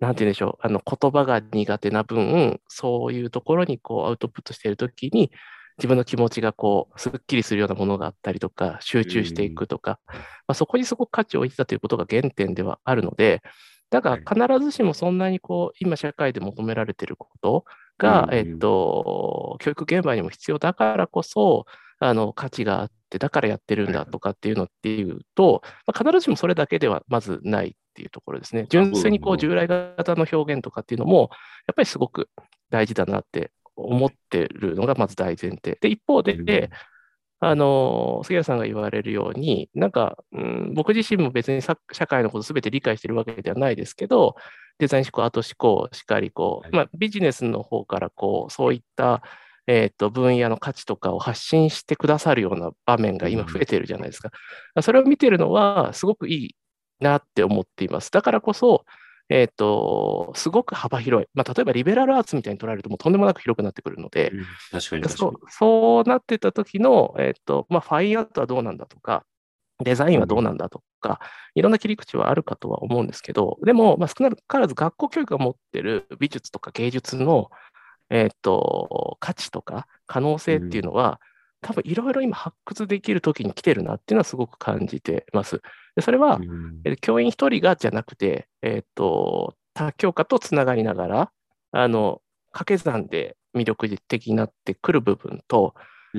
なんて言うんでしょう、あの言葉が苦手な分、そういうところにこうアウトプットしているときに、自分の気持ちがこう、すっきりするようなものがあったりとか、集中していくとか、まあ、そこにすごく価値を置いてたということが原点ではあるので、だから必ずしもそんなにこう、今社会で求められていることが、えっと、教育現場にも必要だからこそ、あの、価値があって、だからやってるんだとかっていうのっていうと、まあ、必ずしもそれだけではまずないっていうところですね。純粋にこう従来型の表現とかっていうのも、やっぱりすごく大事だなって思ってるのがまず大前提。で、一方で、あの、杉谷さんが言われるように、なんか、うん、僕自身も別に社会のことすべて理解してるわけではないですけど、デザイン思考、後思考、しっかりこう、まあ、ビジネスの方からこう、そういった、えっ、ー、と、分野の価値とかを発信してくださるような場面が今増えてるじゃないですか。それを見てるのは、すごくいいなって思っています。だからこそ、えっ、ー、と、すごく幅広い。まあ、例えばリベラルアーツみたいに捉えるともうとんでもなく広くなってくるので、うん、確かにそうそうなってた時の、えっ、ー、と、まあ、ファインアートはどうなんだとか、デザインはどうなんだとか、いろんな切り口はあるかとは思うんですけど、でも、まあ、少なからず学校教育が持ってる美術とか芸術の、えっ、ー、と、価値とか可能性っていうのは、多分いろいろ今発掘できる時に来てるなっていうのはすごく感じてます。でそれは、え教員一人がじゃなくて、えっ、ー、と、他教科とつながりながら、あの、掛け算で魅力的になってくる部分と、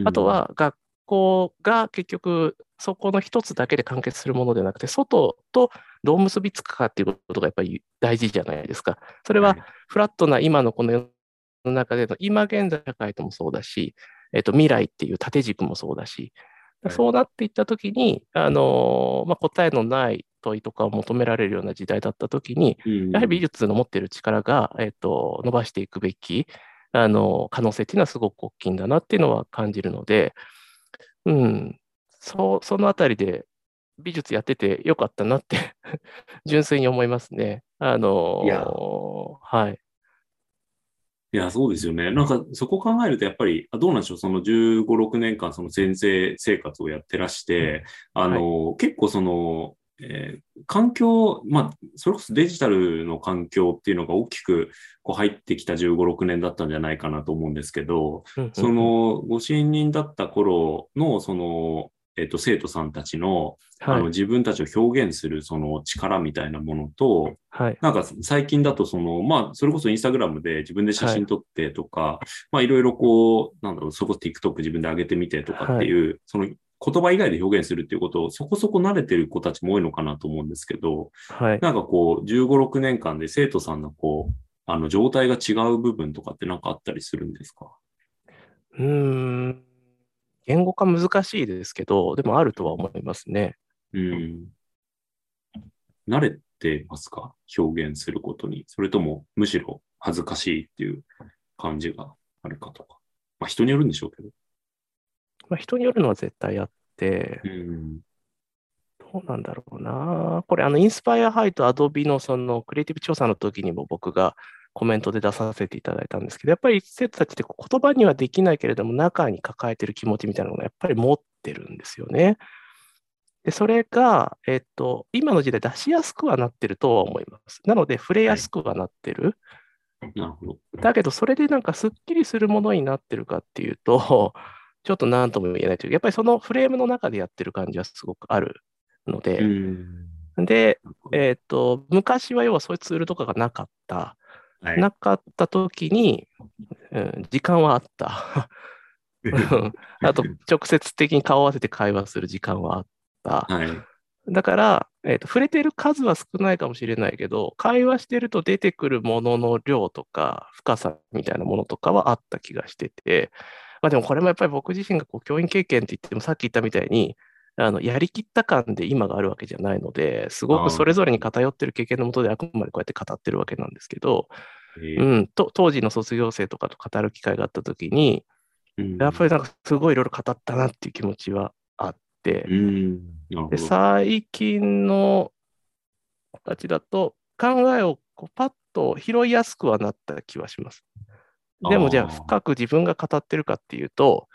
あとは学校が結局そこの一つだけで完結するものではなくて、外とどう結びつくかっていうことがやっぱり大事じゃないですか。それはフラットな今のこの世の中での今現在社会ともそうだし、えっ、と、未来っていう縦軸もそうだし、そうなっていったときに、あのまあ、答えのない問いとかを求められるような時代だったときに、やはり美術の持っている力が、えっ、と、伸ばしていくべき、あの可能性っていうのはすごく大きいんだなっていうのは感じるので、うん、そそのあたりで美術やっててよかったなって 純粋に思いますね。あのはい。いや、そうですよね。なんか、そこ考えると、やっぱり、どうなんでしょう、その15、6年間、その先生生活をやってらして、あの、はい、結構その、えー、環境、まあ、それこそデジタルの環境っていうのが大きくこう入ってきた15、6年だったんじゃないかなと思うんですけど、そのご新任だった頃の、その、えっ、ー、と、生徒さんたちの、はい、あの自分たちを表現するその力みたいなものと、はい、なんか最近だとその、まあ、それこそインスタグラムで自分で写真撮ってとか、はい、まあ、いろいろこう、なんだろう、そこ TikTok 自分で上げてみてとかっていう、その言葉以外で表現するっていうことをそこそこ慣れてる子たちも多いのかなと思うんですけど、はい、なんかこう、15、6年間で生徒さんのこう、あの状態が違う部分とかってなんかあったりするんですか？うーん。言語化難しいですけど、でもあるとは思いますね。うん。慣れてますか？表現することに。それとも、むしろ恥ずかしいっていう感じがあるかとか。まあ、人によるんでしょうけど。まあ、人によるのは絶対あって、うん、どうなんだろうな。これ、あの、インスパイアハイとアドビのそのクリエイティブ調査の時にも僕がコメントで出させていただいたんですけど、やっぱり生徒たちって言葉にはできないけれども、中に抱えてる気持ちみたいなのがやっぱり持ってるんですよね。で、それが、えっと、今の時代出しやすくはなってるとは思います。なので、触れやすくはなってる。はい、なるほど。だけど、それでなんかすっきりするものになってるかっていうと、ちょっと何とも言えないというやっぱりそのフレームの中でやってる感じはすごくあるので、で、えっ、と、昔は要はそういうツールとかがなかった。はい、なかった時に、うん、時間はあった。あと、直接的に顔を合わせて会話する時間はあった。はい、だから、えーと、触れてる数は少ないかもしれないけど、会話してると出てくるものの量とか深さみたいなものとかはあった気がしてて、まあ、でもこれもやっぱり僕自身がこう教員経験って言ってもさっき言ったみたいに、あのやりきった感で今があるわけじゃないので、すごくそれぞれに偏ってる経験のもとであくまでこうやって語ってるわけなんですけど、うん、と当時の卒業生とかと語る機会があったときに、うん、やっぱりなんかすごいいろいろ語ったなっていう気持ちはあって、うん、で最近の形だと考えをこうパッと拾いやすくはなった気はします。でもじゃあ深く自分が語ってるかっていうと、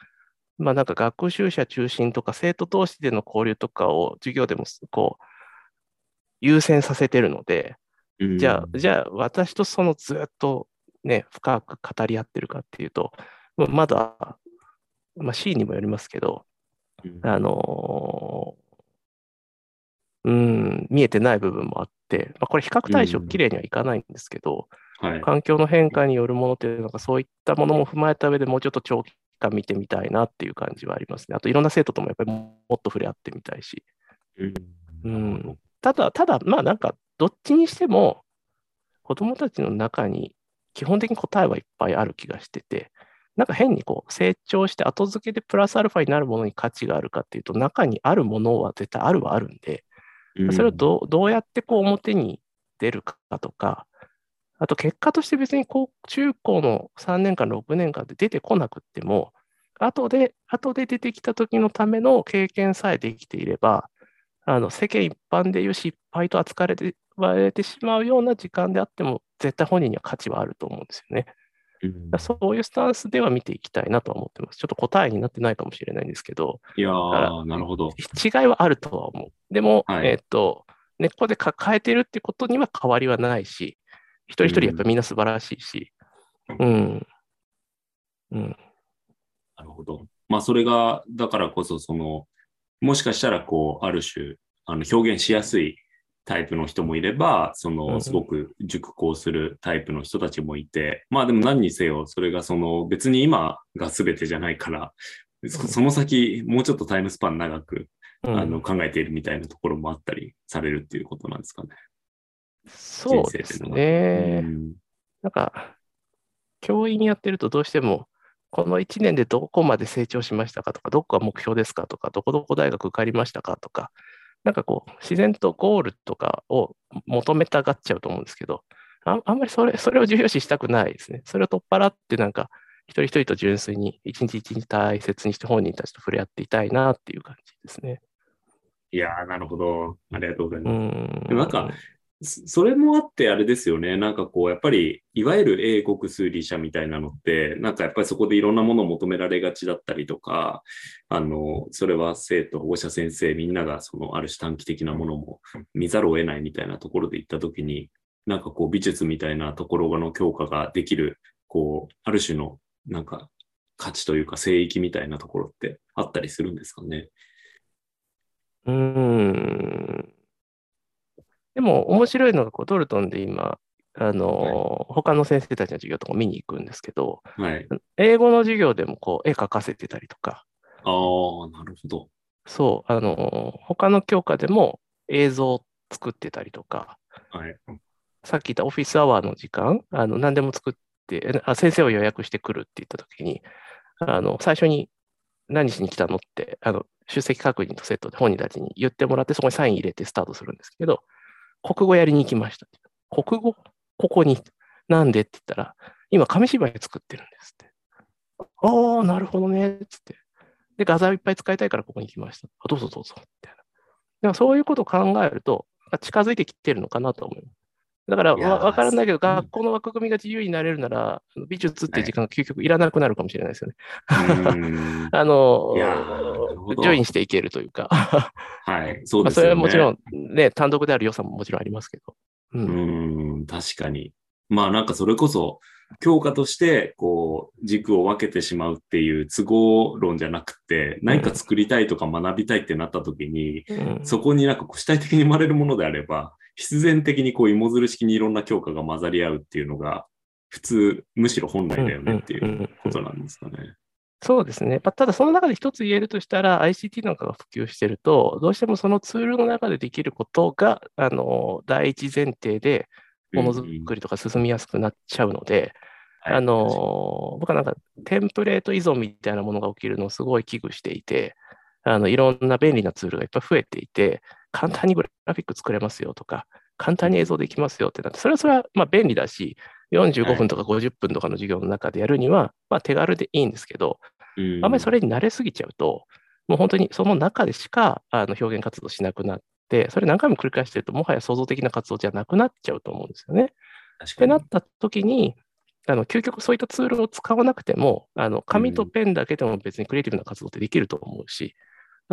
まあなんか学習者中心とか生徒同士での交流とかを授業でもこう優先させてるので、じゃあ、じゃあ私とそのずっとね、深く語り合ってるかっていうと、まだ、まあ、C にもよりますけど、あのー、うん、見えてない部分もあって、まあ、これ比較対象きれいにはいかないんですけど、はい、環境の変化によるものっていうのが、そういったものも踏まえた上でもうちょっと長期間見てみたいなっていう感じはありますね。あといろんな生徒ともやっぱりもっと触れ合ってみたいし。うん、ただ、ただ、まあなんか、どっちにしても、子供たちの中に基本的に答えはいっぱいある気がしてて、なんか変にこう成長して後付けでプラスアルファになるものに価値があるかっていうと、中にあるものは絶対あるはあるんで、それをどうどうやってこう表に出るかとか、あと結果として別に高中高の3年間、6年間で出てこなくっても、後で、後で出てきた時のための経験さえできていれば、あの世間一般でいう失敗と扱われてれてしまうような時間であっても、絶対本人には価値はあると思うんですよね。うん、そういうスタンスでは見ていきたいなと思ってます。ちょっと答えになってないかもしれないんですけど、いやなるほど。違いはあるとは思う。でも、はい、えっ、と、根っこで抱えてるってことには変わりはないし、一人一人やっぱみんな素晴らしいし、うん。うん。なるほど。まあ、それが、だからこそ、その、もしかしたら、こう、ある種、あの表現しやすいタイプの人もいれば、その、すごく熟考するタイプの人たちもいて、まあでも何にせよ、それがその、別に今が全てじゃないから、その先、もうちょっとタイムスパン長く、あの考えているみたいなところもあったりされるっていうことなんですかね。そうですね。うん、なんか、教員やってるとどうしても、この1年でどこまで成長しましたかとか、どこが目標ですかとか、どこどこ大学受かりましたかとか、なんかこう、自然とゴールとかを求めたがっちゃうと思うんですけど、ああんまりそれそれを重要視したくないですね。それを取っ払って、なんか、一人一人と純粋に、一日一日大切にして本人たちと触れ合っていたいなっていう感じですね。いやー、なるほど。ありがとうございます。でもなんか、それもあってあれですよね。なんかこう、やっぱり、いわゆる英国数理者みたいなのって、なんかやっぱりそこでいろんなものを求められがちだったりとか、あの、それは生徒、保護者先生、みんながそのある種短期的なものも見ざるを得ないみたいなところで行ったときに、なんかこう美術みたいなところの強化ができる、こう、ある種のなんか価値というか聖域みたいなところってあったりするんですかね？うん。でも面白いのがこう、ドルトンで今、あの、はい、他の先生たちの授業とか見に行くんですけど、はい、英語の授業でもこう絵描かせてたりとか。ああ、なるほど。そう、あの、他の教科でも映像を作ってたりとか、はい、さっき言ったオフィスアワーの時間、あの何でも作ってあ、先生を予約してくるって言ったときに、あの最初に何しに来たのってあの、出席確認とセットで本人たちに言ってもらって、そこにサイン入れてスタートするんですけど、国語やりに行きました。国語？ここに。なんで？って言ったら、今紙芝居作ってるんですって。ああ、なるほどね。つって。で、画材をいっぱい使いたいからここに来ました。あどうぞどうぞ。みたいな。でもそういうことを考えると、近づいてきてるのかなと思います。だからわからないけど、学校の枠組みが自由になれるなら、美術っていう時間が究極いらなくなるかもしれないですよね。あの、ジョインしていけるというか。はい、そうですね。まあ、それはもちろん、ね、単独である良さももちろんありますけど。うん、うん確かに。まあなんかそれこそ、教科として、こう、軸を分けてしまうっていう都合論じゃなくて、何か作りたいとか学びたいってなった時に、うん、そこになんか主体的に生まれるものであれば、必然的にこう芋づる式にいろんな教科が混ざり合うっていうのが、普通、むしろ本来だよねっていうことなんですかね。そうですね。ただ、その中で一つ言えるとしたら、ICT なんかが普及してると、どうしてもそのツールの中でできることが、あの、第一前提で、ものづくりとか進みやすくなっちゃうので、あの、僕はなんか、テンプレート依存みたいなものが起きるのをすごい危惧していて、あの、いろんな便利なツールがいっぱい増えていて、簡単にグラフィック作れますよとか、簡単に映像できますよってなって、それはそれはまあ便利だし、45分とか50分とかの授業の中でやるには、まあ手軽でいいんですけど、あんまりそれに慣れすぎちゃうと、もう本当にその中でしかあの表現活動しなくなって、それ何回も繰り返してると、もはや創造的な活動じゃなくなっちゃうと思うんですよね。ってなった時に、あの究極そういったツールを使わなくても、あの紙とペンだけでも別にクリエイティブな活動ってできると思うし、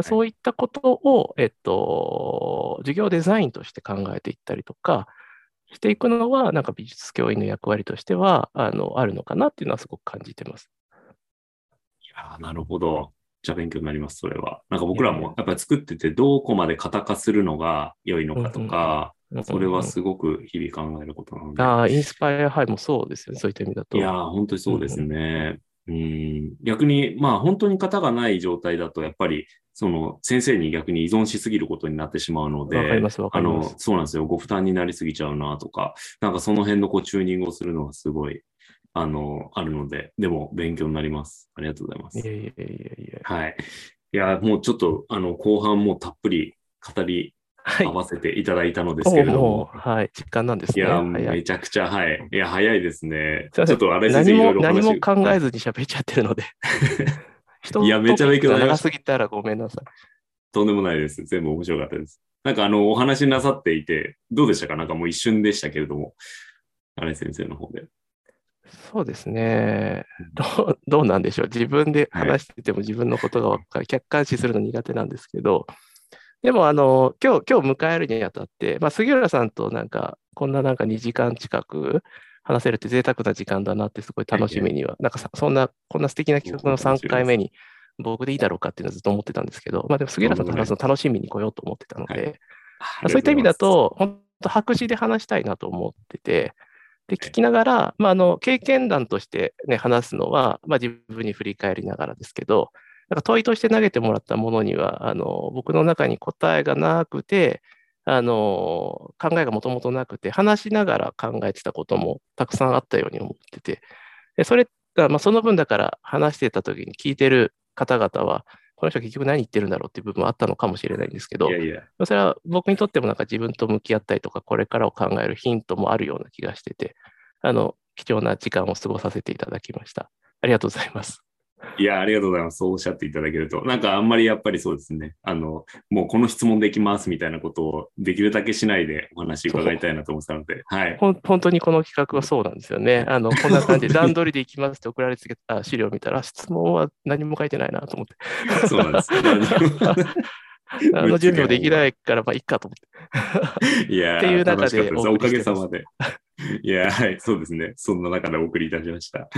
そういったことを、えっと、授業デザインとして考えていったりとか、していくのは、なんか美術教員の役割としては、あの、あるのかなっていうのはすごく感じてます。いやなるほど。じゃあ勉強になります、それは。なんか僕らもやっぱり作ってて、どこまで型化するのが良いのかとか、それはすごく日々考えることなので。ああ、インスパイアハイもそうですよね、そういった意味だと。いや本当にそうですね。うん、逆に、まあ本当に型がない状態だと、やっぱりその先生に逆に依存しすぎることになってしまうので、わかります、わかります。あの、そうなんですよ。ご負担になりすぎちゃうなとか、なんかその辺のこうチューニングをするのがすごい、あの、あるので、でも勉強になります。ありがとうございます。いやいやいやいや。はい。いや、もうちょっと、あの、後半もたっぷり語り合わせていただいたのですけれども。はい、実感なんですね。いや、めちゃくちゃ、はい。いや、早いですね。ちょっとあれ先生いろいろ何も考えずに喋っちゃってるので。いや、めちゃめちゃ長すぎたらごめんなさい。とんでもないです。全部面白かったです。なんかあの、お話なさっていて、どうでしたか？なんかもう一瞬でしたけれども、あれ先生の方で。そうですね。どうどうなんでしょう。自分で話してても自分のことが分かる、はい、客観視するの苦手なんですけど、でも、あの、今日、今日迎えるにあたって、まあ、杉浦さんとなんか、こんななんか2時間近く話せるって贅沢な時間だなってすごい楽しみには、なんかそんな、こんな素敵な企画の3回目に僕でいいだろうかっていうのはずっと思ってたんですけど、まあでも杉浦さんと話すの楽しみに来ようと思ってたので、はい、そういった意味だと、本当白紙で話したいなと思ってて、で、聞きながら、まあ、あの、経験談として、ね、話すのは、まあ、自分に振り返りながらですけど、なんか問いとして投げてもらったものには、あの、僕の中に答えがなくて、あの、考えがもともとなくて、話しながら考えてたこともたくさんあったように思ってて、でそれ、まあ、その分だから話してた時に聞いてる方々は、この人結局何言ってるんだろうっていう部分はあったのかもしれないんですけど、いやいやそれは僕にとってもなんか自分と向き合ったりとか、これからを考えるヒントもあるような気がしてて、あの、貴重な時間を過ごさせていただきました。ありがとうございます。いや、ありがとうございます。そうおっしゃっていただけると。なんかあんまりやっぱりそうですね。あの、もうこの質問できますみたいなことをできるだけしないでお話伺いたいなと思ってたので、はい。本当にこの企画はそうなんですよね。あの、こんな感じで段取りでいきますって送られてきた資料を見たら、質問は何も書いてないなと思って。そうなんです。あの 準備もできないから、まあ、いっかと思って。いやっていう中でおかげさまで。いや、はい、そうですね。そんな中でお送りいたしました。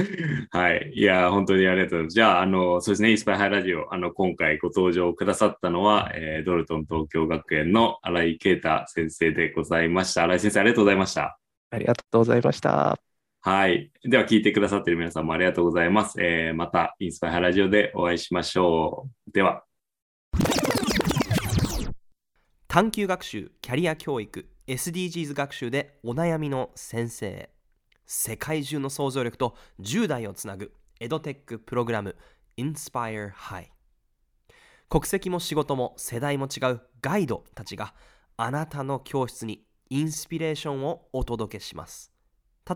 はい。いや、本当にありがとうございます。じゃあ、あの、そうですね、インスパイハイラジオ、あの、今回ご登場くださったのは、えー、ドルトン東京学園の新井啓太先生でございました。新井先生、ありがとうございました。ありがとうございました。はい。では、聞いてくださっている皆さんもありがとうございます。えー、また、インスパイハイラジオでお会いしましょう。では。探究学習キャリア教育 SDGs 学習でお悩みの先生世界中の想像力と10代をつなぐエドテックプログラム Inspire High 国籍も仕事も世代も違うガイドたちがあなたの教室にインスピレーションをお届けします。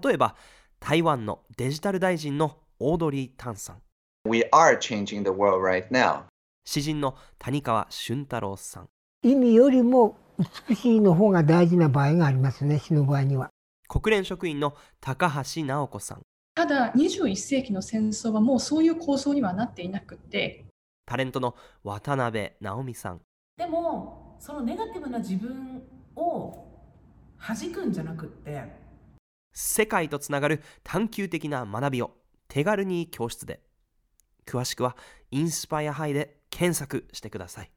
例えば台湾のデジタル大臣のオードリー・タンさん。We are changing the world right now 詩人の谷川俊太郎さん。意味よりも美しいの方が大事な場合がありますね、死ぬ場合には。国連職員の高橋直子さん。ただ、21世紀の戦争はもうそういう構想にはなっていなくて。タレントの渡辺直美さん。でも、そのネガティブな自分を弾くんじゃなくって、世界とつながる探求的な学びを手軽に教室で。詳しくはインスパイアハイで検索してください。